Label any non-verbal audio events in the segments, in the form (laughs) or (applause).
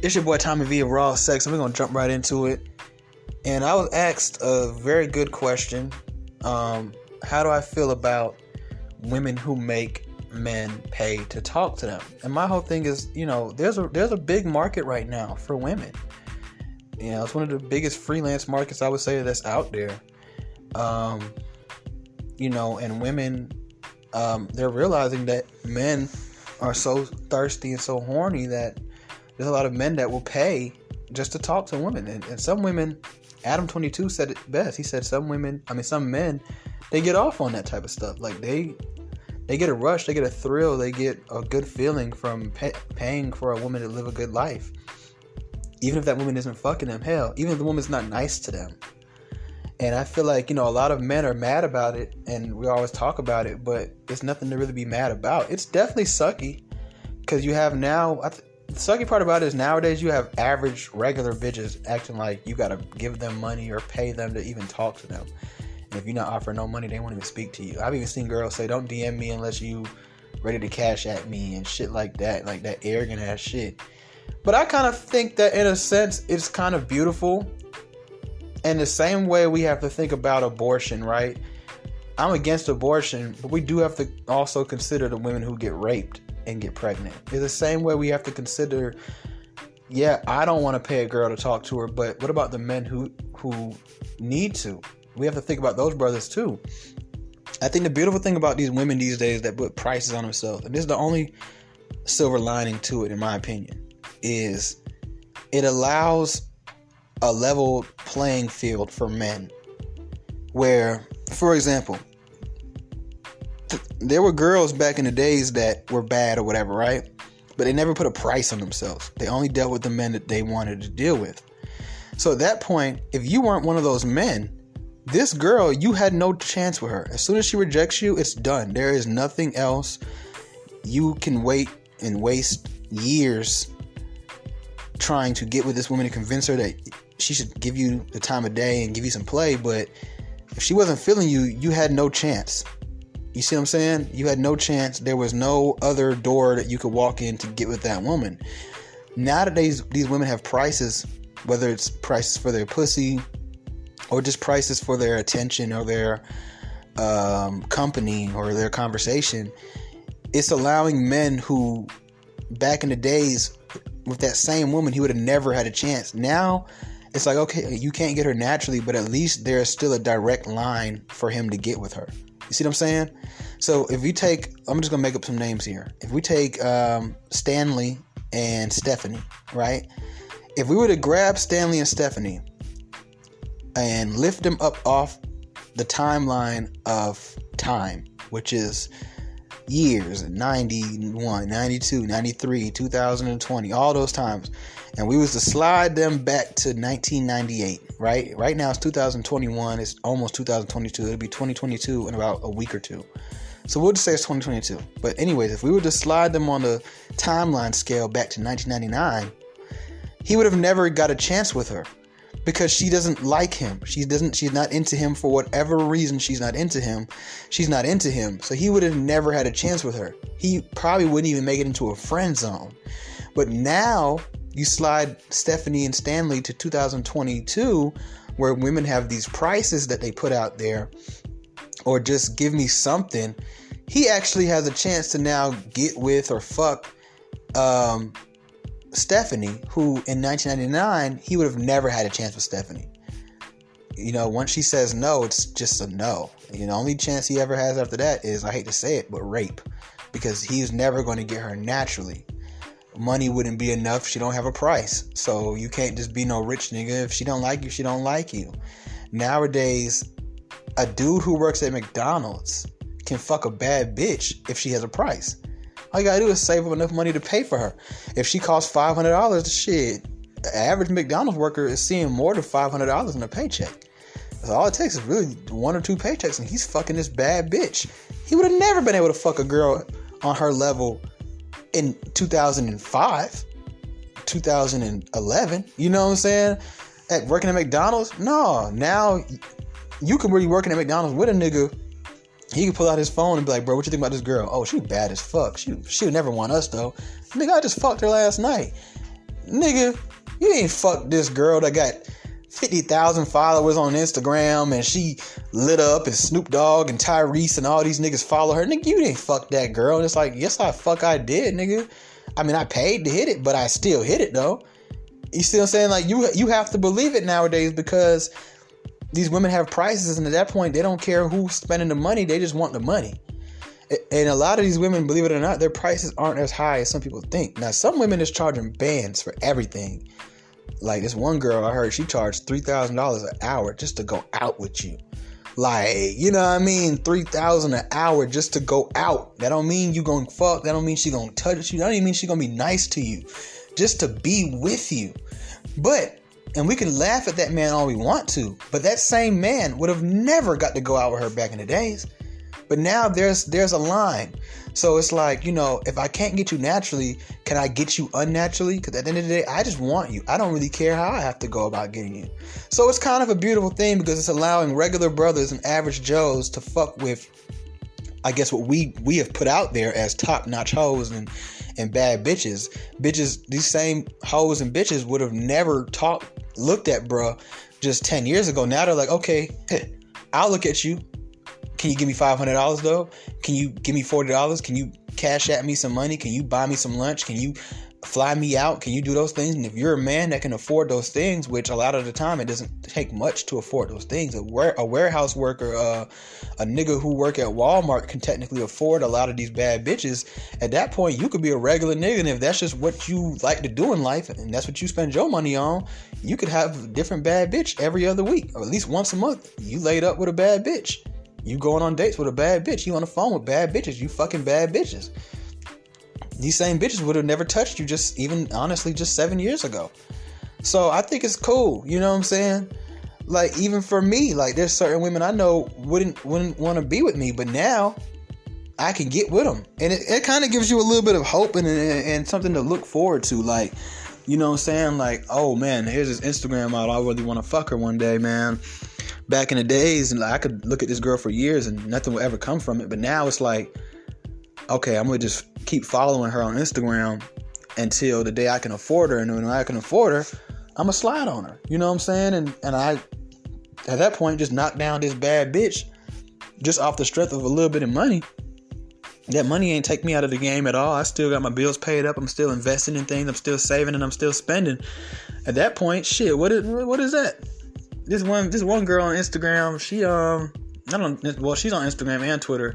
It's your boy Tommy V of Raw Sex, and we're gonna jump right into it. And I was asked a very good question. Um, how do I feel about women who make men pay to talk to them? And my whole thing is, you know, there's a there's a big market right now for women. You know, it's one of the biggest freelance markets I would say that's out there. Um, you know, and women, um, they're realizing that men are so thirsty and so horny that there's a lot of men that will pay just to talk to women. And, and some women, Adam 22 said it best. He said some women, I mean, some men, they get off on that type of stuff. Like they, they get a rush, they get a thrill, they get a good feeling from pay, paying for a woman to live a good life. Even if that woman isn't fucking them, hell, even if the woman's not nice to them. And I feel like, you know, a lot of men are mad about it and we always talk about it, but it's nothing to really be mad about. It's definitely sucky because you have now, th- the sucky part about it is nowadays you have average, regular bitches acting like you gotta give them money or pay them to even talk to them. And if you're not offering no money, they won't even speak to you. I've even seen girls say, don't DM me unless you ready to Cash App me and shit like that, like that arrogant ass shit. But I kind of think that in a sense, it's kind of beautiful in the same way we have to think about abortion, right? I'm against abortion, but we do have to also consider the women who get raped and get pregnant. It's the same way we have to consider yeah, I don't want to pay a girl to talk to her, but what about the men who who need to? We have to think about those brothers too. I think the beautiful thing about these women these days that put prices on themselves, and this is the only silver lining to it, in my opinion, is it allows a level playing field for men. Where, for example, there were girls back in the days that were bad or whatever, right? But they never put a price on themselves. They only dealt with the men that they wanted to deal with. So at that point, if you weren't one of those men, this girl, you had no chance with her. As soon as she rejects you, it's done. There is nothing else. You can wait and waste years trying to get with this woman and convince her that she should give you the time of day and give you some play, but if she wasn't feeling you, you had no chance. You see what I'm saying? You had no chance. There was no other door that you could walk in to get with that woman. Nowadays, these women have prices, whether it's prices for their pussy or just prices for their attention or their um, company or their conversation. It's allowing men who, back in the days, with that same woman, he would have never had a chance. Now, it's like okay, you can't get her naturally, but at least there's still a direct line for him to get with her. You see what I'm saying? So if you take, I'm just gonna make up some names here. If we take um, Stanley and Stephanie, right? If we were to grab Stanley and Stephanie and lift them up off the timeline of time, which is years 91 92 93 2020 all those times. And we was to slide them back to 1998 right? Right now it's 2021 it's almost 2022 it'll be 2022 in about a week or two. So we'll just say it's 2022 but anyways if we were to slide them on the timeline scale back to 1999 he would have never got a chance with her because she doesn't like him. She doesn't she's not into him for whatever reason she's not into him. She's not into him. So he would have never had a chance with her. He probably wouldn't even make it into a friend zone. But now you slide Stephanie and Stanley to 2022 where women have these prices that they put out there or just give me something. He actually has a chance to now get with or fuck um Stephanie, who in 1999 he would have never had a chance with Stephanie. You know, once she says no, it's just a no. You know, only chance he ever has after that is I hate to say it, but rape, because he's never going to get her naturally. Money wouldn't be enough. She don't have a price, so you can't just be no rich nigga. If she don't like you, she don't like you. Nowadays, a dude who works at McDonald's can fuck a bad bitch if she has a price. All you gotta do is save up enough money to pay for her. If she costs five hundred dollars, shit, average McDonald's worker is seeing more than five hundred dollars in a paycheck. So all it takes is really one or two paychecks, and he's fucking this bad bitch. He would have never been able to fuck a girl on her level in 2005, 2011. You know what I'm saying? At working at McDonald's, no. Now you can really working at McDonald's with a nigga he could pull out his phone and be like, bro, what you think about this girl? Oh, she bad as fuck. She she would never want us though. Nigga, I just fucked her last night. nigga, you ain't fucked this girl that got 50,000 followers on Instagram and she lit up and Snoop Dogg and Tyrese and all these niggas follow her. Nigga, you didn't fuck that girl. And it's like, yes, I fuck I did, nigga. I mean, I paid to hit it, but I still hit it though. You I'm saying? Like you you have to believe it nowadays because these women have prices and at that point they don't care who's spending the money, they just want the money. And a lot of these women, believe it or not, their prices aren't as high as some people think. Now, some women is charging bands for everything. Like this one girl I heard she charged three thousand dollars an hour just to go out with you. Like, you know what I mean? Three thousand an hour just to go out. That don't mean you gonna fuck. That don't mean she gonna touch you. That don't even mean she gonna be nice to you. Just to be with you. But and we can laugh at that man all we want to, but that same man would have never got to go out with her back in the days. But now there's there's a line. So it's like, you know, if I can't get you naturally, can I get you unnaturally? Because at the end of the day, I just want you. I don't really care how I have to go about getting you. So it's kind of a beautiful thing because it's allowing regular brothers and average Joes to fuck with, I guess, what we we have put out there as top notch hoes and and bad bitches. Bitches, these same hoes and bitches would have never talked, looked at bruh just 10 years ago. Now they're like, okay, I'll look at you. Can you give me five hundred dollars though? Can you give me forty dollars? Can you Cash App me some money? Can you buy me some lunch? Can you fly me out? Can you do those things? And if you're a man that can afford those things, which a lot of the time it doesn't take much to afford those things, a, a warehouse worker, uh, a nigga who work at Walmart can technically afford a lot of these bad bitches. At that point, you could be a regular nigga, and if that's just what you like to do in life, and that's what you spend your money on, you could have a different bad bitch every other week, or at least once a month. You laid up with a bad bitch. You going on dates with a bad bitch. You on the phone with bad bitches. You fucking bad bitches. These same bitches would have never touched you just even honestly just seven years ago. So I think it's cool. You know what I'm saying? Like even for me, like there's certain women I know wouldn't wouldn't want to be with me, but now I can get with them, and it, it kind of gives you a little bit of hope and, and and something to look forward to. Like you know what I'm saying? Like oh man, here's this Instagram model. I really want to fuck her one day, man back in the days, and like, I could look at this girl for years and nothing would ever come from it. But now it's like, okay, I'm gonna just keep following her on Instagram until the day I can afford her, and when I can afford her, I'm gonna slide on her. You know what I'm saying? And and I, at that point, just knock down this bad bitch, just off the strength of a little bit of money. That money ain't take me out of the game at all. I still got my bills paid up. I'm still investing in things. I'm still saving and I'm still spending. At that point, shit, what is what is that? this one this one girl on Instagram, she um I don't well she's on Instagram and Twitter.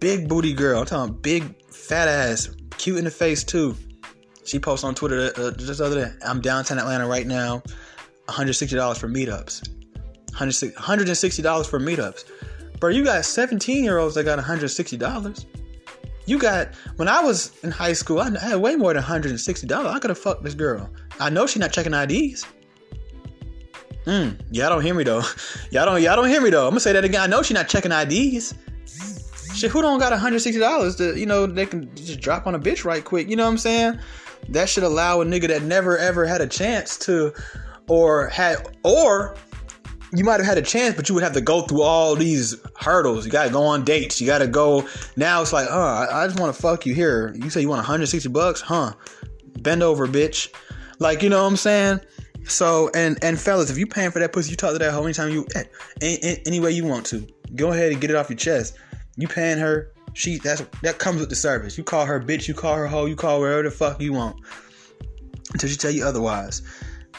Big booty girl. I'm talking big fat ass, cute in the face too. She posts on Twitter uh, just other day. I'm downtown Atlanta right now. $160 for meetups. $160 for meetups. Bro, you got 17 year olds that got $160. You got when I was in high school, I had way more than $160. I could have fucked this girl. I know she's not checking IDs. Mm, y'all don't hear me though. (laughs) Y'all don't y'all don't hear me though. I'm gonna say that again. I know she's not checking IDs. Shit, who don't got $160 to, you know, they can just drop on a bitch right quick. You know what I'm saying? That should allow a nigga that never ever had a chance to or had or you might have had a chance, but you would have to go through all these hurdles. You gotta go on dates. You gotta go. Now it's like, uh, I just want to fuck you here. You say you want 160 bucks, huh? Bend over, bitch. Like, you know what I'm saying? So and and fellas, if you paying for that pussy, you talk to that hoe anytime you any, any way you want to. Go ahead and get it off your chest. You paying her, she that's that comes with the service. You call her bitch, you call her hoe, you call wherever the fuck you want. Until she tell you otherwise.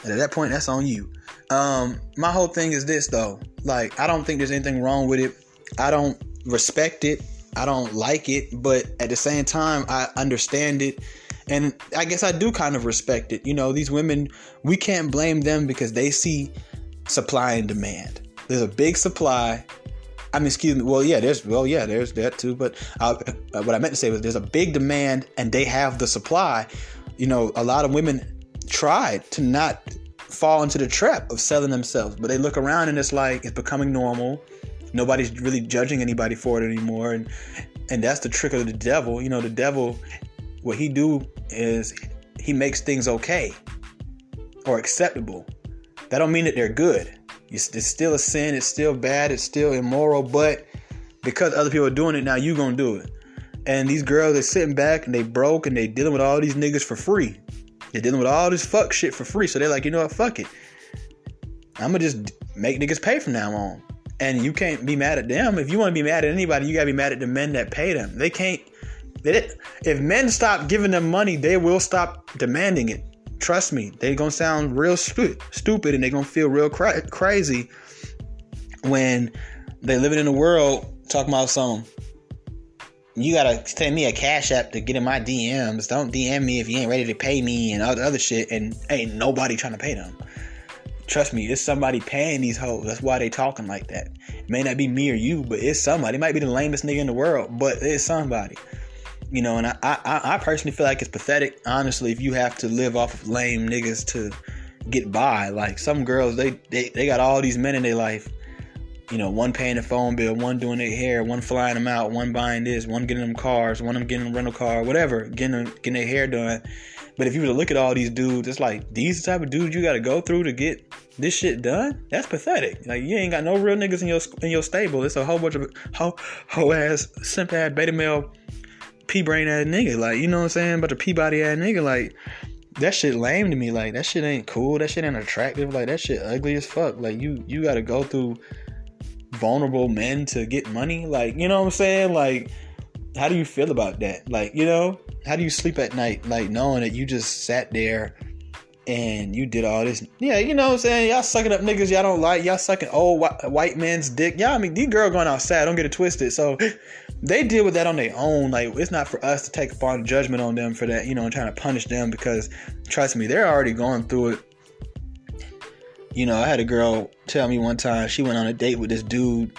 And at that point, that's on you. Um, my whole thing is this though. Like, I don't think there's anything wrong with it. I don't respect it. I don't like it, but at the same time, I understand it and I guess I do kind of respect it. You know, these women, we can't blame them because they see supply and demand. There's a big supply. I mean, excuse me. Well, yeah, there's well, yeah, there's that too. But uh, what I meant to say was there's a big demand and they have the supply. You know, a lot of women try to not fall into the trap of selling themselves, but they look around and it's like it's becoming normal. Nobody's really judging anybody for it anymore, and and that's the trick of the devil. You know, the devil what he do is he makes things okay or acceptable. That don't mean that they're good. It's, still a sin. It's still bad. It's still immoral. But because other people are doing it now, you gonna do it. And these girls are sitting back and they broke and they dealing with all these niggas for free. They're dealing with all this fuck shit for free. So they're like, you know what, fuck it. I'm gonna just make niggas pay from now on. And you can't be mad at them. If you want to be mad at anybody, you gotta be mad at the men that pay them. They can't. If men stop giving them money, they will stop demanding it. Trust me, they're gonna sound real stupid, stupid, and they're gonna feel real cra- crazy when they living in a world talking about some. You gotta send me a cash app to get in my DMs. Don't DM me if you ain't ready to pay me and all the other shit. And ain't nobody trying to pay them. Trust me, it's somebody paying these hoes. That's why they talking like that. It may not be me or you, but it's somebody. It might be the lamest nigga in the world, but it's somebody. You know, and I, I, I personally feel like it's pathetic, honestly, if you have to live off of lame niggas to get by. Like some girls, they, they, they got all these men in their life. You know, one paying the phone bill, one doing their hair, one flying them out, one buying this, one getting them cars, one them getting them rental car, whatever, getting them, getting their hair done. But if you were to look at all these dudes, it's like these the type of dudes you got to go through to get this shit done. That's pathetic. Like you ain't got no real niggas in your in your stable. It's a whole bunch of ho ho ass simp ass beta male p brain ass nigga. Like you know what I'm saying? But the p body ass nigga. Like that shit lame to me. Like that shit ain't cool. That shit ain't attractive. Like that shit ugly as fuck. Like you you got to go through vulnerable men to get money. Like you know what I'm saying? Like how do you feel about that? Like you know how do you sleep at night, like knowing that you just sat there and you did all this? Yeah, you know what I'm saying? Y'all sucking up niggas y'all don't like. Y'all sucking old white, white man's dick. Y'all, I mean, these girls going outside. Don't get it twisted. So (laughs) they deal with that on their own. Like it's not for us to take upon judgment on them for that. You know, and trying to punish them because trust me, they're already going through it. You know, I had a girl tell me one time she went on a date with this dude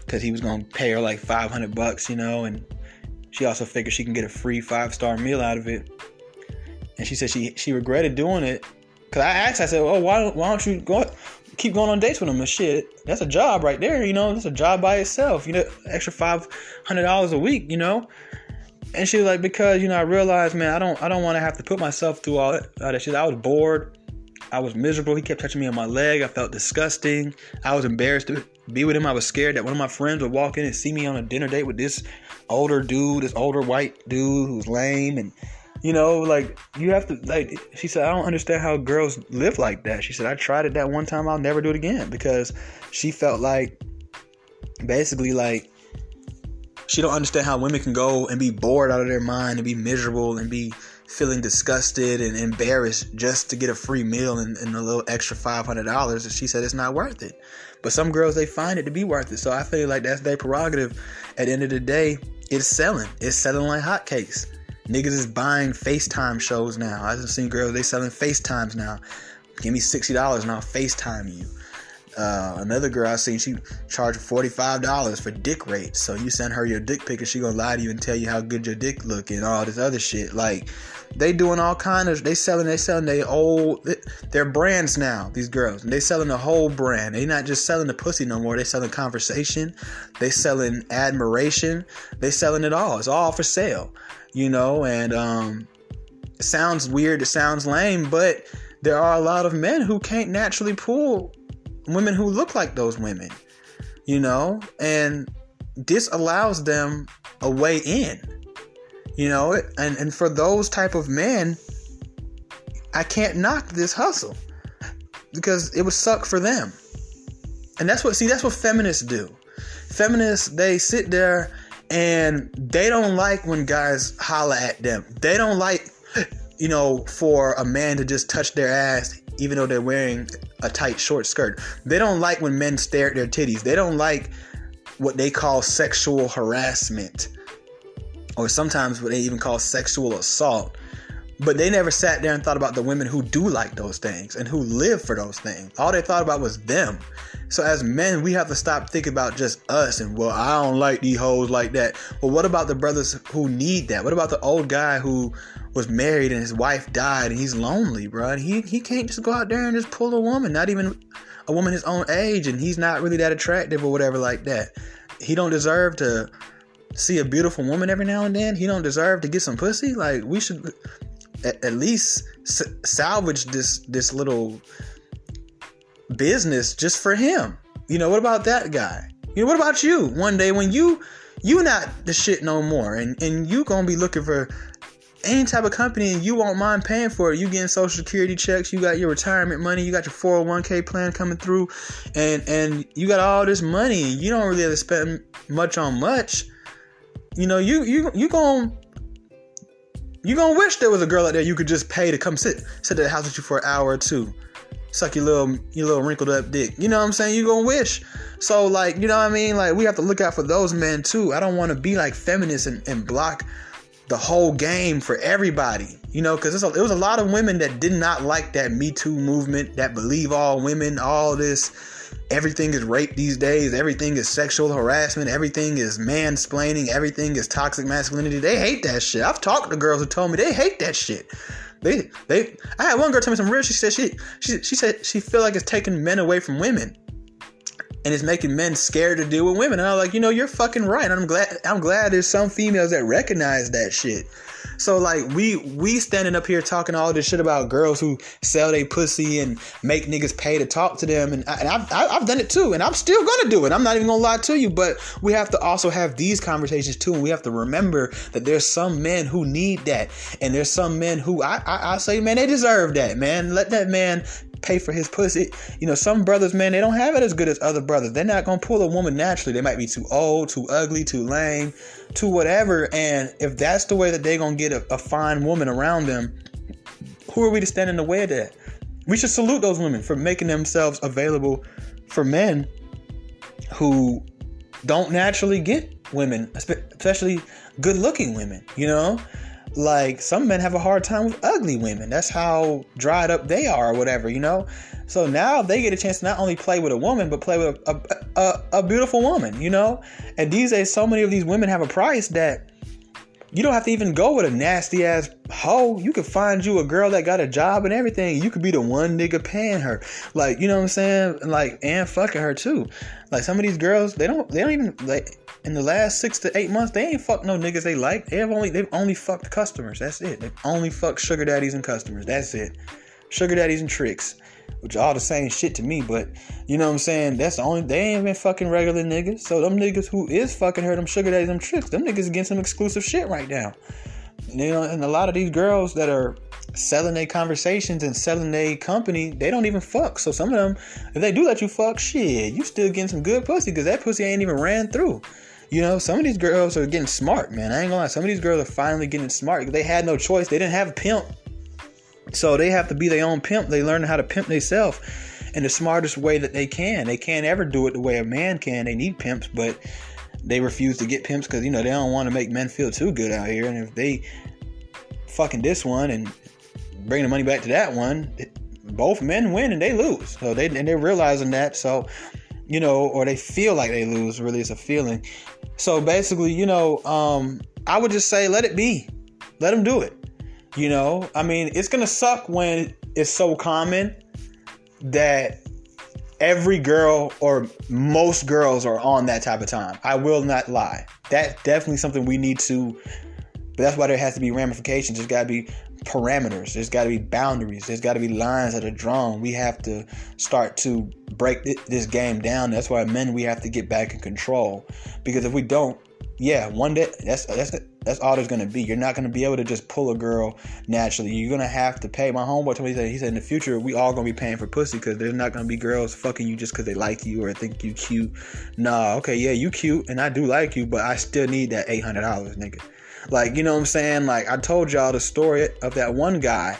because he was gonna pay her like 500 bucks. You know, and she also figured she can get a free five star meal out of it. And she said she she regretted doing it. Cause I asked, I said, "Oh, why why don't you go keep going on dates with him and shit? That's a job right there, you know. That's a job by itself. You know, extra five hundred dollars a week, you know." And she was like, "Because you know, I realized, man, I don't I don't want to have to put myself through all that, all that shit. I was bored." I was miserable. He kept touching me on my leg. I felt disgusting. I was embarrassed to be with him. I was scared that one of my friends would walk in and see me on a dinner date with this older dude, this older white dude who's lame and you know, like you have to like she said, I don't understand how girls live like that. She said, I tried it that one time, I'll never do it again because she felt like basically like she don't understand how women can go and be bored out of their mind and be miserable and be feeling disgusted and embarrassed just to get a free meal and, and a little extra five hundred dollars. And she said it's not worth it. But some girls they find it to be worth it. So I feel like that's their prerogative. At the end of the day, it's selling. It's selling like hotcakes. Niggas is buying FaceTime shows now. I've seen girls, they selling FaceTimes now. Give me $60 and I'll FaceTime you. Uh, another girl I seen, she charged $45 for dick rates. So you send her your dick pic and she gonna lie to you and tell you how good your dick look and all this other shit. Like, they doing all kind of, they selling, they selling their old, their brands now, these girls. They selling the whole brand. They not just selling the pussy no more. They selling conversation. They selling admiration. They selling it all. It's all for sale, you know, and, um, it sounds weird. It sounds lame, but there are a lot of men who can't naturally pull women who look like those women, you know, and this allows them a way in, you know, and and for those type of men, I can't knock this hustle because it would suck for them, and that's what see that's what feminists do. Feminists they sit there and they don't like when guys holler at them. They don't like, you know, for a man to just touch their ass even though they're wearing a tight short skirt. They don't like when men stare at their titties. They don't like what they call sexual harassment, or sometimes what they even call sexual assault. But they never sat there and thought about the women who do like those things and who live for those things. All they thought about was them. So as men, we have to stop thinking about just us and well, I don't like these hoes like that. Well, what about the brothers who need that? What about the old guy who was married and his wife died and he's lonely, bro? He he can't just go out there and just pull a woman, not even a woman his own age, and he's not really that attractive or whatever like that. He don't deserve to see a beautiful woman every now and then. He don't deserve to get some pussy. Like we should at, at least s- salvage this this little business just for him. You know, what about that guy? You know, what about you? One day when you you not the shit no more and and you gonna be looking for any type of company and you won't mind paying for it. You getting social security checks, you got your retirement money, you got your 401k plan coming through, and and you got all this money. You don't really have to spend much on much. You know, you you you going you gonna wish there was a girl out there you could just pay to come sit sit at the house with you for an hour or two, suck your little your little wrinkled up dick. You know what I'm saying? You gonna wish. So like, you know what I mean? Like we have to look out for those men too. I don't want to be like feminist and, and block the whole game for everybody. You know, because it was a lot of women that did not like that Me Too movement, that believe all women, all this. Everything is rape these days. Everything is sexual harassment. Everything is mansplaining. Everything is toxic masculinity. They hate that shit. I've talked to girls who told me they hate that shit. They, they. I had one girl tell me some real. She said she, she, she said she feel like it's taking men away from women and it's making men scared to deal with women. And I'm like, you know, you're fucking right. And I'm glad I'm glad there's some females that recognize that shit. So like we we standing up here talking all this shit about girls who sell their pussy and make niggas pay to talk to them, and, I, and I've I've done it too, and I'm still gonna do it. I'm not even gonna lie to you, but we have to also have these conversations too, and we have to remember that there's some men who need that, and there's some men who I I, I say man they deserve that man. Let that man pay for his pussy. You know, some brothers, man, they don't have it as good as other brothers. They're not gonna pull a woman naturally. They might be too old, too ugly, too lame, too whatever. And if that's the way that they're gonna get a, a fine woman around them, who are we to stand in the way of that? We should salute those women for making themselves available for men who don't naturally get women, especially good looking women, you know? Like some men have a hard time with ugly women. That's how dried up they are, or whatever, you know. So now they get a chance to not only play with a woman, but play with a, a, a, a beautiful woman, you know. And these days, so many of these women have a price that you don't have to even go with a nasty ass hoe. You could find you a girl that got a job and everything. You could be the one nigga paying her. Like, you know what I'm saying? Like, and fucking her too. Like some of these girls, they don't they don't even like in the last six to eight months, they ain't fucked no niggas they like. They have only they've only fucked customers. That's it. They've only fucked sugar daddies and customers. That's it. Sugar daddies and tricks. Which all the same shit to me, but you know what I'm saying? That's the only they ain't been fucking regular niggas. So them niggas who is fucking her, them sugar daddies, them tricks, them niggas getting some exclusive shit right now. You know, and a lot of these girls that are selling their conversations and selling their company, they don't even fuck. So some of them, if they do let you fuck, shit, you still getting some good pussy because that pussy ain't even ran through. You know, some of these girls are getting smart, man. I ain't gonna lie. Some of these girls are finally getting smart. They had no choice. They didn't have a pimp. So they have to be their own pimp. They learn how to pimp themselves in the smartest way that they can. They can't ever do it the way a man can. They need pimps, but they refuse to get pimps because you know they don't want to make men feel too good out here. And if they fucking this one and bring the money back to that one, both men win and they lose. So they and they're realizing that. So you know, or they feel like they lose. Really, it's a feeling. So basically, you know, um, I would just say let it be, let them do it. You know, I mean, it's gonna suck when it's so common that every girl or most girls are on that type of time. I will not lie. That's definitely something we need to. But that's why there has to be ramifications. There's got to be parameters. There's got to be boundaries. There's got to be lines that are drawn. We have to start to break this game down. That's why men we have to get back in control. Because if we don't, yeah, one day that's that's that's all there's gonna be. You're not gonna be able to just pull a girl naturally. You're gonna have to pay. My homeboy told me that he said in the future we all gonna be paying for pussy because there's not gonna be girls fucking you just because they like you or think you cute. Nah, okay, yeah, you cute and I do like you, but I still need that eight hundred dollars, nigga. Like, you know what I'm saying? Like, I told y'all the story of that one guy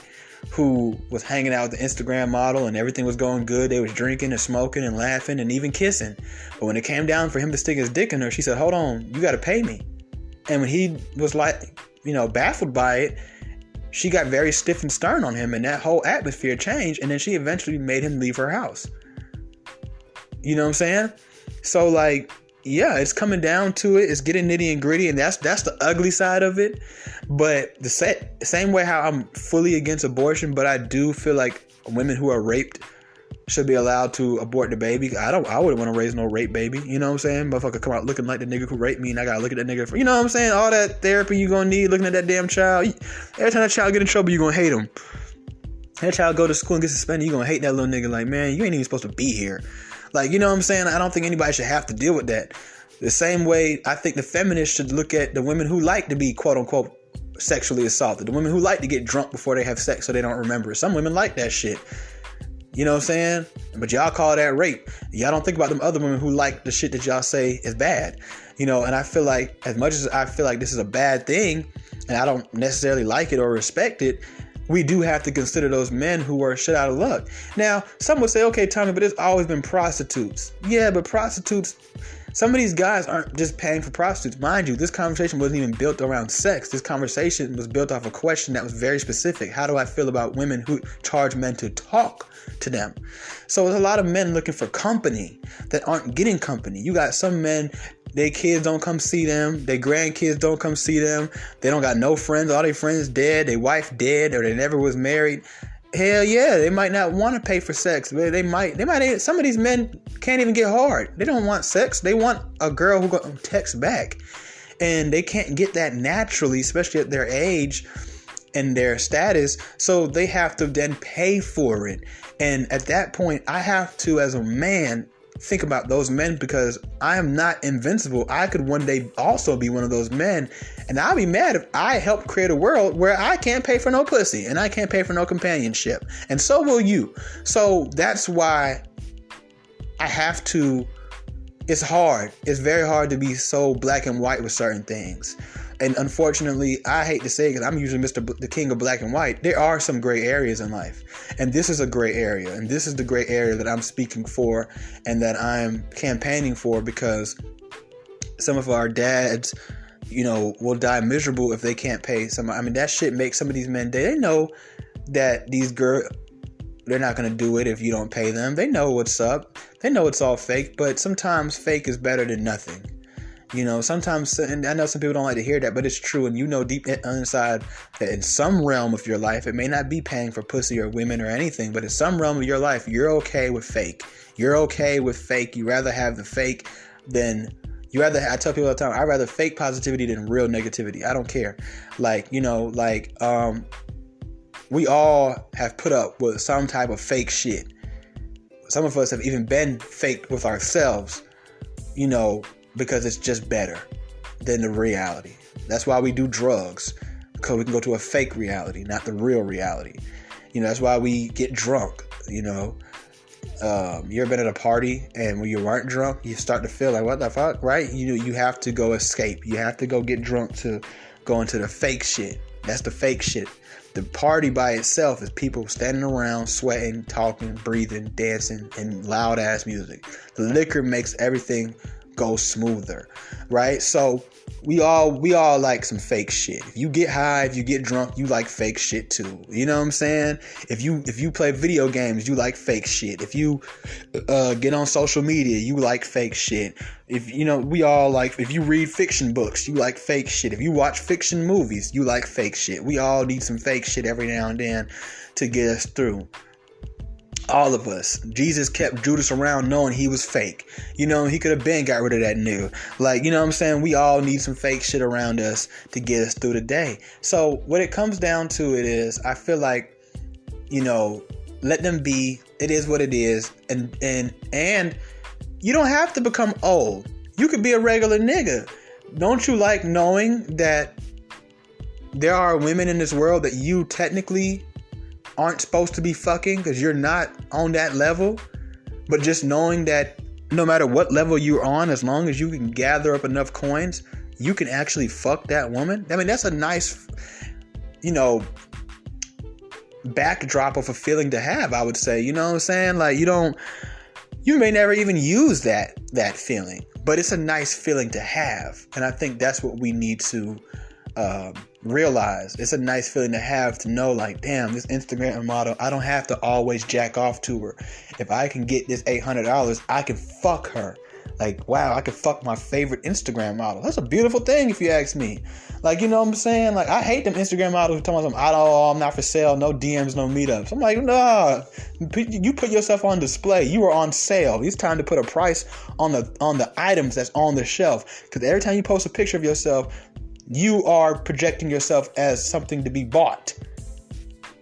who was hanging out with the Instagram model and everything was going good. They was drinking and smoking and laughing and even kissing. But when it came down for him to stick his dick in her, she said, Hold on, you got to pay me. And when he was like, you know, baffled by it, she got very stiff and stern on him and that whole atmosphere changed. And then she eventually made him leave her house. You know what I'm saying? So, like, yeah, it's coming down to it. It's getting nitty and gritty, and that's that's the ugly side of it. But the same way how I'm fully against abortion, but I do feel like women who are raped should be allowed to abort the baby. I don't. I wouldn't want to raise no rape baby. You know what I'm saying? Motherfucker come out looking like the nigga who raped me, and I gotta look at that nigga. For, you know what I'm saying? All that therapy you gonna need looking at that damn child. Every time that child get in trouble, you gonna hate him. That child go to school and get suspended, you gonna hate that little nigga. Like man, you ain't even supposed to be here. Like, you know what I'm saying? I don't think anybody should have to deal with that. The same way I think the feminists should look at the women who like to be quote unquote sexually assaulted, the women who like to get drunk before they have sex so they don't remember. It. Some women like that shit. You know what I'm saying? But y'all call that rape. Y'all don't think about them other women who like the shit that y'all say is bad. You know, and I feel like as much as I feel like this is a bad thing and I don't necessarily like it or respect it, we do have to consider those men who are shit out of luck. Now, some would say, okay, Tommy, but it's always been prostitutes. Yeah, but prostitutes some of these guys aren't just paying for prostitutes. Mind you, this conversation wasn't even built around sex. This conversation was built off a question that was very specific. How do I feel about women who charge men to talk to them? So there's a lot of men looking for company that aren't getting company. You got some men their kids don't come see them. Their grandkids don't come see them. They don't got no friends. All their friends dead. Their wife dead, or they never was married hell yeah, they might not want to pay for sex. They might, they might. Some of these men can't even get hard. They don't want sex. They want a girl who going text back, and they can't get that naturally, especially at their age and their status. So they have to then pay for it. And at that point, I have to, as a man, think about those men because I am not invincible. I could one day also be one of those men, and I'll be mad if I help create a world where I can't pay for no pussy and I can't pay for no companionship, and so will you. So that's why I have to. It's hard. It's very hard to be so black and white with certain things. And unfortunately, I hate to say because I'm usually Mr. B- the king of black and white. There are some gray areas in life, and this is a gray area, and this is the gray area that I'm speaking for and that I'm campaigning for because some of our dads, you know, will die miserable if they can't pay some. I mean, that shit makes some of these men. They know that these girls they're not to do it if you don't pay them. They know what's up. They know it's all fake, but sometimes fake is better than nothing. You know, sometimes, and I know some people don't like to hear that, but it's true. And you know deep inside that in some realm of your life, it may not be paying for pussy or women or anything, but in some realm of your life, you're okay with fake. You're okay with fake. You rather have the fake than you rather. I tell people all the time, I rather fake positivity than real negativity. I don't care. Like you know, like um, we all have put up with some type of fake shit. Some of us have even been faked with ourselves. You know, because it's just better than the reality. That's why we do drugs because we can go to a fake reality, not the real reality. You know, that's why we get drunk. You know, um, you ever been at a party and when you weren't drunk, you start to feel like what the fuck, right? You know you have to go escape. You have to go get drunk to go into the fake shit. That's the fake shit. The party by itself is people standing around, sweating, talking, breathing, dancing, and loud ass music. The liquor makes everything go smoother, right? So we all we all like some fake shit. If you get high, if you get drunk, you like fake shit too. You know what I'm saying? If you if you play video games, you like fake shit. If you uh, get on social media, you like fake shit. If you know, we all like. If you read fiction books, you like fake shit. If you watch fiction movies, you like fake shit. We all need some fake shit every now and then to get us through all of us. Jesus kept Judas around knowing he was fake. You know, he could have been got rid of that new. Like, you know what I'm saying? We all need some fake shit around us to get us through the day. So, what it comes down to it is I feel like, you know, let them be. It is what it is. And and and you don't have to become old. You could be a regular nigga. Don't you like knowing that there are women in this world that you technically aren't supposed to be fucking because you're not on that level. But just knowing that no matter what level you're on, as long as you can gather up enough coins, you can actually fuck that woman. I mean, that's a nice, you know, backdrop of a feeling to have, I would say. You know what I'm saying? Like you don't you may never even use that that feeling, but it's a nice feeling to have. And I think that's what we need to um, realize. It's a nice feeling to have to know, like, damn, this Instagram model, I don't have to always jack off to her. If I can get this $800, I can fuck her. Like, wow, I can fuck my favorite Instagram model. That's a beautiful thing, if you ask me. Like, you know what I'm saying? Like, I hate them Instagram models who tell me, I don't, I'm not for sale, no DMs, no meetups. I'm like, nah, you put yourself on display. You are on sale. It's time to put a price on the on the items that's on the shelf. Because every time you post a picture of yourself, you are projecting yourself as something to be bought.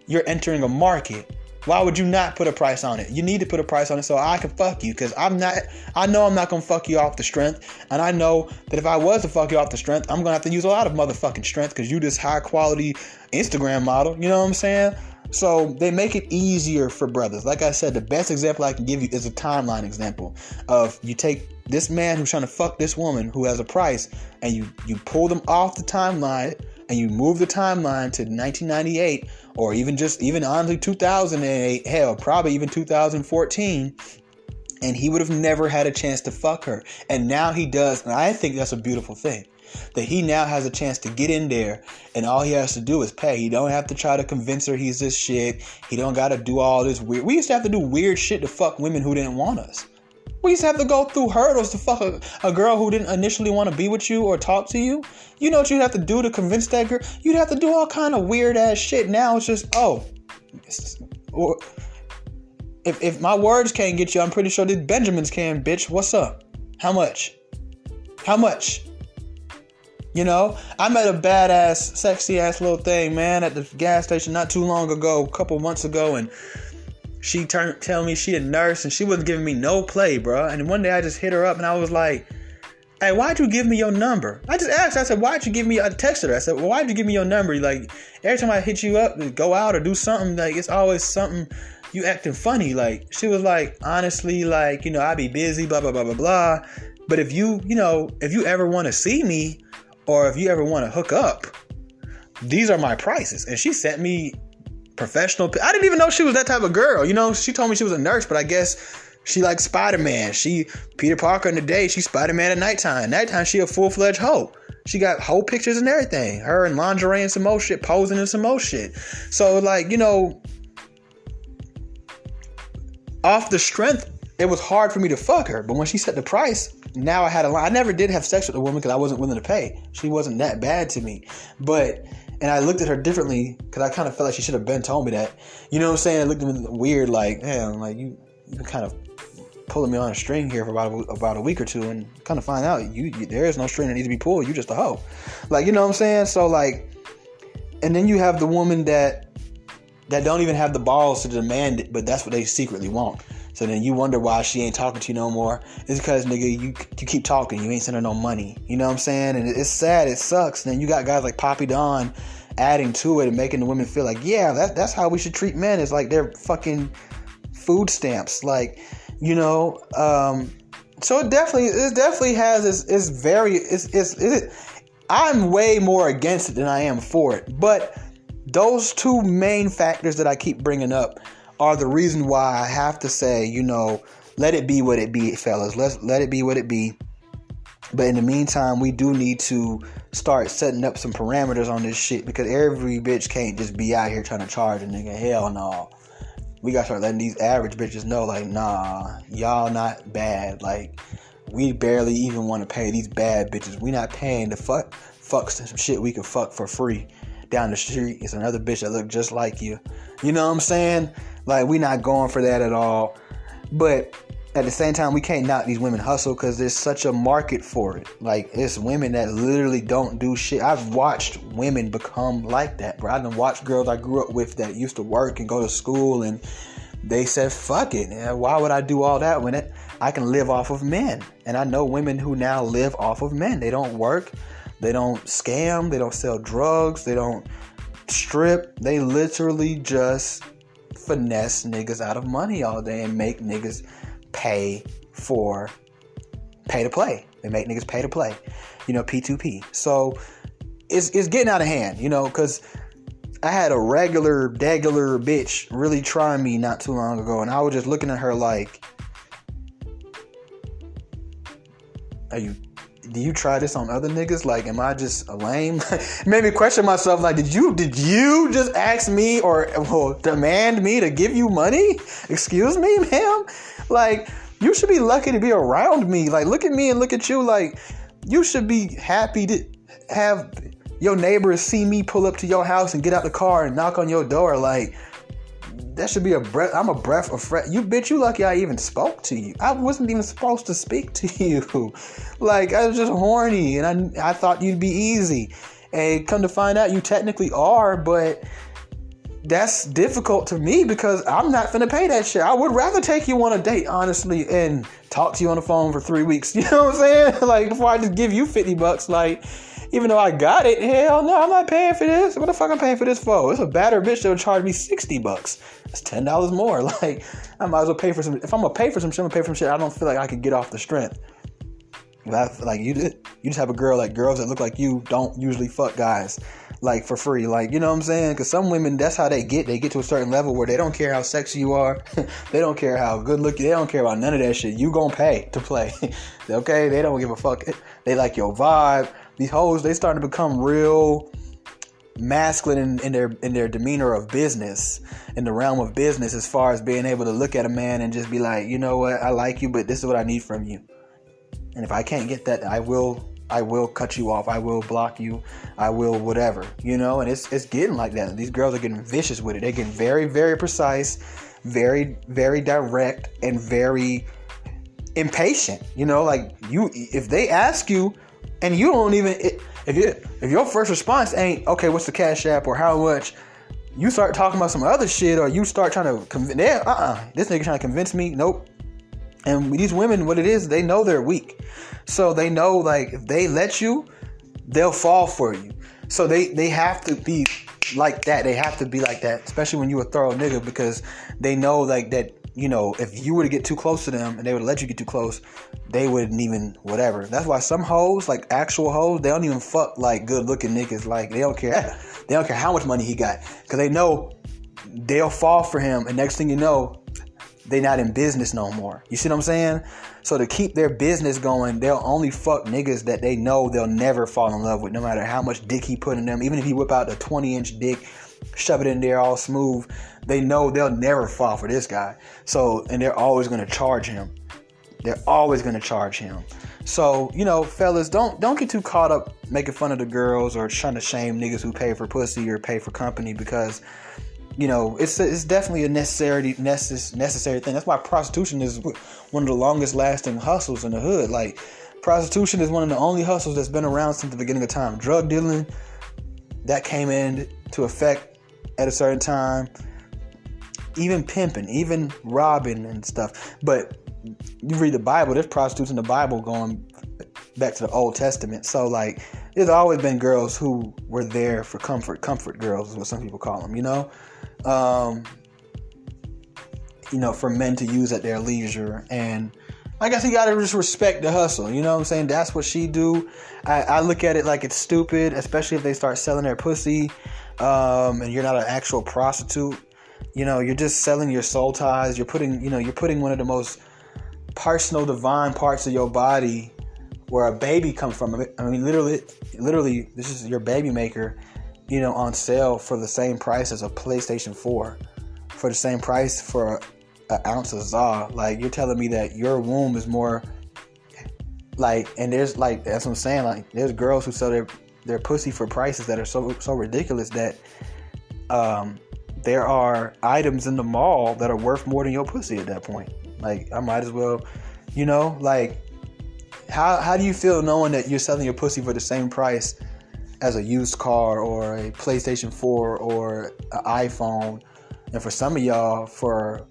You're entering a market. Why would you not put a price on it? You need to put a price on it so I can fuck you because I'm not. I know I'm not gonna fuck you off the strength, and I know that if I was to fuck you off the strength, I'm gonna have to use a lot of motherfucking strength because you this high quality Instagram model. You know what I'm saying? So they make it easier for brothers. Like I said, the best example I can give you is a timeline example of you take this man who's trying to fuck this woman who has a price, and you you pull them off the timeline and you move the timeline to 1998 or even just even honestly 2008 hell probably even 2014 and he would have never had a chance to fuck her. And now he does and i think that's a beautiful thing that he now has a chance to get in there and all he has to do is pay. He don't have to try to convince her he's this shit. He don't got to do all this weird we used to have to do weird shit to fuck women who didn't want us we used to have to go through hurdles to fuck a, a girl who didn't initially want to be with you or talk to you. You know what you'd have to do to convince that girl? You'd have to do all kind of weird ass shit. Now it's just, oh, or if, if my words can't get you, I'm pretty sure these Benjamins can, bitch. What's up? How much? How much? You know, I met a badass, sexy ass little thing, man, at the gas station not too long ago, a couple months ago, and she turned tell me she a nurse and she wasn't giving me no play, bro. And one day I just hit her up and I was like, "Hey, why'd you give me your number?" I just asked. I said, "Why'd you give me?" I texted her. I said, "Well, why'd you give me your number?" Like every time I hit you up, to go out or do something, like it's always something you acting funny. Like she was like, honestly, like you know, I be busy, blah blah blah blah blah. But if you, you know, if you ever want to see me, or if you ever want to hook up, these are my prices. And she sent me professional. I didn't even know she was that type of girl. You know, she told me she was a nurse, but I guess she likes Spider Man. She Peter Parker in the day, she's Spider Man at nighttime. Nighttime, she a full fledged hoe. She got whole pictures and everything. Her in lingerie and some more shit, posing in some more shit. So like, you know, off the strength, it was hard for me to fuck her. But when she set the price, now I had a line. I never did have sex with a woman because I wasn't willing to pay. She wasn't that bad to me. But and I looked at her differently because I kind of felt like she should have been told me that. You know what I'm saying? I looked at me weird, like, man, like you, you kind of pulling me on a string here for about a, about a week or two, and kind of find out you, you there is no string that needs to be pulled. You just a hoe, like you know what I'm saying? So like, and then you have the woman that that don't even have the balls to demand it, but that's what they secretly want. So then you wonder why she ain't talking to you no more. It's because nigga, you you keep talking, you ain't sending no money. You know what I'm saying? And it's sad, it sucks. And then you got guys like Poppy Don adding to it and making the women feel like, yeah, that, that's how we should treat men. It's like they're fucking food stamps. Like, you know, um, so it definitely it definitely has it's, it's very it's, it's it, I'm way more against it than I am for it. But those two main factors that I keep bringing up are the reason why I have to say, you know, let it be what it be, fellas. Let's let it be what it be. But in the meantime, we do need to start setting up some parameters on this shit because every bitch can't just be out here trying to charge a nigga. Hell no. We gotta start letting these average bitches know, like, nah, y'all not bad. Like, we barely even want to pay these bad bitches. We not paying to fuck fuck some shit we can fuck for free down the street. It's another bitch that look just like you. You know what I'm saying? Like we're not going for that at all. But at the same time, we can't knock these women hustle because there's such a market for it. Like it's women that literally don't do shit. I've watched women become like that, bro. I've watched girls I grew up with that used to work and go to school, and they said, "Fuck it, why would I do all that when it I can live off of men?" And I know women who now live off of men. They don't work, they don't scam, they don't sell drugs, they don't strip. They literally just finesse niggas out of money all day and make niggas pay for pay to play. They make niggas pay to play. You know, P2P. So it's it's getting out of hand, you know, because I had a regular, regular bitch really trying me not too long ago, and I was just looking at her like, "Are you do you try this on other niggas? Like, am I just a lame? (laughs) made me question myself. Like, did you did you just ask me or well, demand me to give you money? Excuse me, ma'am. Like, you should be lucky to be around me. Like, look at me and look at you. Like, you should be happy to have your neighbors see me pull up to your house and get out the car and knock on your door. Like, that should be a breath. I'm a breath of fresh. You bitch, you lucky I even spoke to you. I wasn't even supposed to speak to (laughs) you. like I was just horny, and I I thought you'd be easy. And come to find out, you technically are, but that's difficult to me because I'm not gonna pay that shit. I would rather take you on a date, honestly, and talk to you on the phone for three weeks. (laughs) You know what I'm saying? (laughs) Like before I just give you 50 bucks, like even though I got it, hell no, I'm not paying for this. What the fuck I'm paying for this for? It's a batter bitch that would charge me 60 bucks. That's ten dollars more. (laughs) Like I might as well pay for some if I'm gonna pay for some shit, I'm gonna pay for some shit I don't feel like I could get off the strength. like you, you just have a girl like girls that look like you don't usually fuck guys like for free. Like, you know what I'm saying? Because some women, that's how they get. They get to a certain level where they don't care how sexy you are. (laughs) they don't care how good looking. They don't care about none of that shit. You gonna pay to play. (laughs) okay? They don't give a fuck. They like your vibe. These hoes, they start to become real masculine in, in, their in their demeanor of business in the realm of business as far as being able to look at a man and just be like you know what i like you but this is what i need from you and if i can't get that i will I will cut you off. I will block you. I will whatever. You know, and it's it's getting like that. These girls are getting vicious with it. They're getting very very precise, very very direct, and very impatient. You know, like you if they ask you, and you don't even if you if your first response ain't okay, what's the cash app or how much. You start talking about some other shit, or you start trying to convince. Uh, uh this nigga trying to convince me. Nope. And these women, what it is, they know they're weak. So they know like if they let you, they'll fall for you. So they they have to be like that. They have to be like that, especially when you a thorough nigga, because they know like that. You know, if you were to get too close to them and they would let you get too close, they wouldn't even whatever. That's why some hoes, like actual hoes, they don't even fuck like good looking niggas. Like they don't care. (laughs) They don't care how much money he got, because they know they'll fall for him. And next thing you know, they not in business no more. You see what I'm saying? So to keep their business going, they'll only fuck niggas that they know they'll never fall in love with, no matter how much dick he put in them. Even if he whip out a 20 inch dick, shove it in there all smooth, they know they'll never fall for this guy. So and they're always gonna charge him. They're always gonna charge him. So you know, fellas, don't don't get too caught up making fun of the girls or trying to shame niggas who pay for pussy or pay for company because you know, it's it's definitely a necessary necess, necessary thing. That's why prostitution is one of the longest lasting hustles in the hood. Like prostitution is one of the only hustles that's been around since the beginning of time. Drug dealing that came into effect at a certain time. Even pimping, even robbing and stuff. But you read the Bible, there's prostitutes in the Bible going back to the Old Testament. So like there's always been girls who were there for comfort. Comfort girls is what some people call them, you know? Um, you know, for men to use at their leisure. And I guess you gotta just respect the hustle. You know what I'm saying? That's what she do. I, I look at it like it's stupid, especially if they start selling their pussy, um, and you're not an actual prostitute. You know, you're just selling your soul ties. You're putting, you know, you're putting one of the most personal, divine parts of your body where a baby comes from. I mean, literally, literally, this is your baby maker you know, on sale for the same price as a PlayStation 4, for the same price for an ounce of za. Like you're telling me that your womb is more like, and there's like that's what I'm saying. Like there's girls who sell their their pussy for prices that are so so ridiculous that um there are items in the mall that are worth more than your pussy at that point. Like I might as well, you know, like how how do you feel knowing that you're selling your pussy for the same price as a used car or a PlayStation 4 or an iPhone. And for some of y'all, for,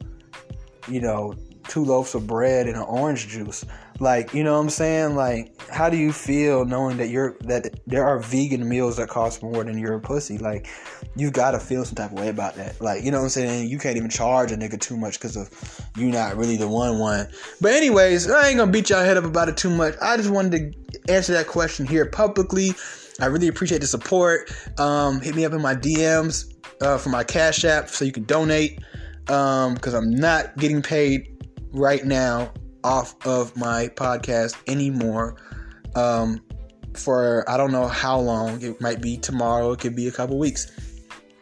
you know, two loaves of bread and an orange juice. Like, you know what I'm saying? Like, how do you feel knowing that you're that there are vegan meals that cost more than your pussy? Like, you gotta feel some type of way about that. Like, you know what I'm saying? You can't even charge a nigga too much because of you not really the one one. But anyways, I ain't gonna beat y'all head up about it too much. I just wanted to answer that question here publicly. I really appreciate the support. Um, hit me up in my DMs uh, for my Cash App so you can donate because um, I'm not getting paid right now off of my podcast anymore. Um, for I don't know how long. It might be tomorrow. It could be a couple weeks.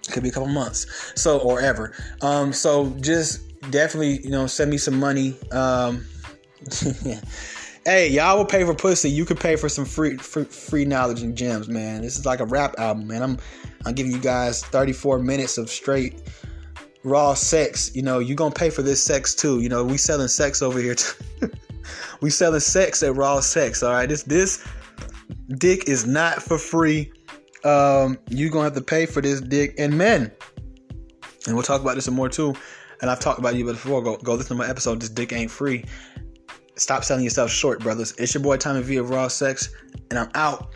It could be a couple months. So or ever. Um, so just definitely you know send me some money. Um, (laughs) Hey, y'all will pay for pussy. You could pay for some free, free free knowledge and gems, man. This is like a rap album, man. I'm I'm giving you guys 34 minutes of straight raw sex. You know, you gonna pay for this sex too. You know, we selling sex over here. (laughs) we selling sex at raw sex. All right, this this dick is not for free. Um, you gonna have to pay for this dick. And men, And we'll talk about this some more too. And I've talked about you before. Go go listen to my episode. This dick ain't free. Stop selling yourself short, brothers. It's your boy Tommy V of Raw Sex, and I'm out.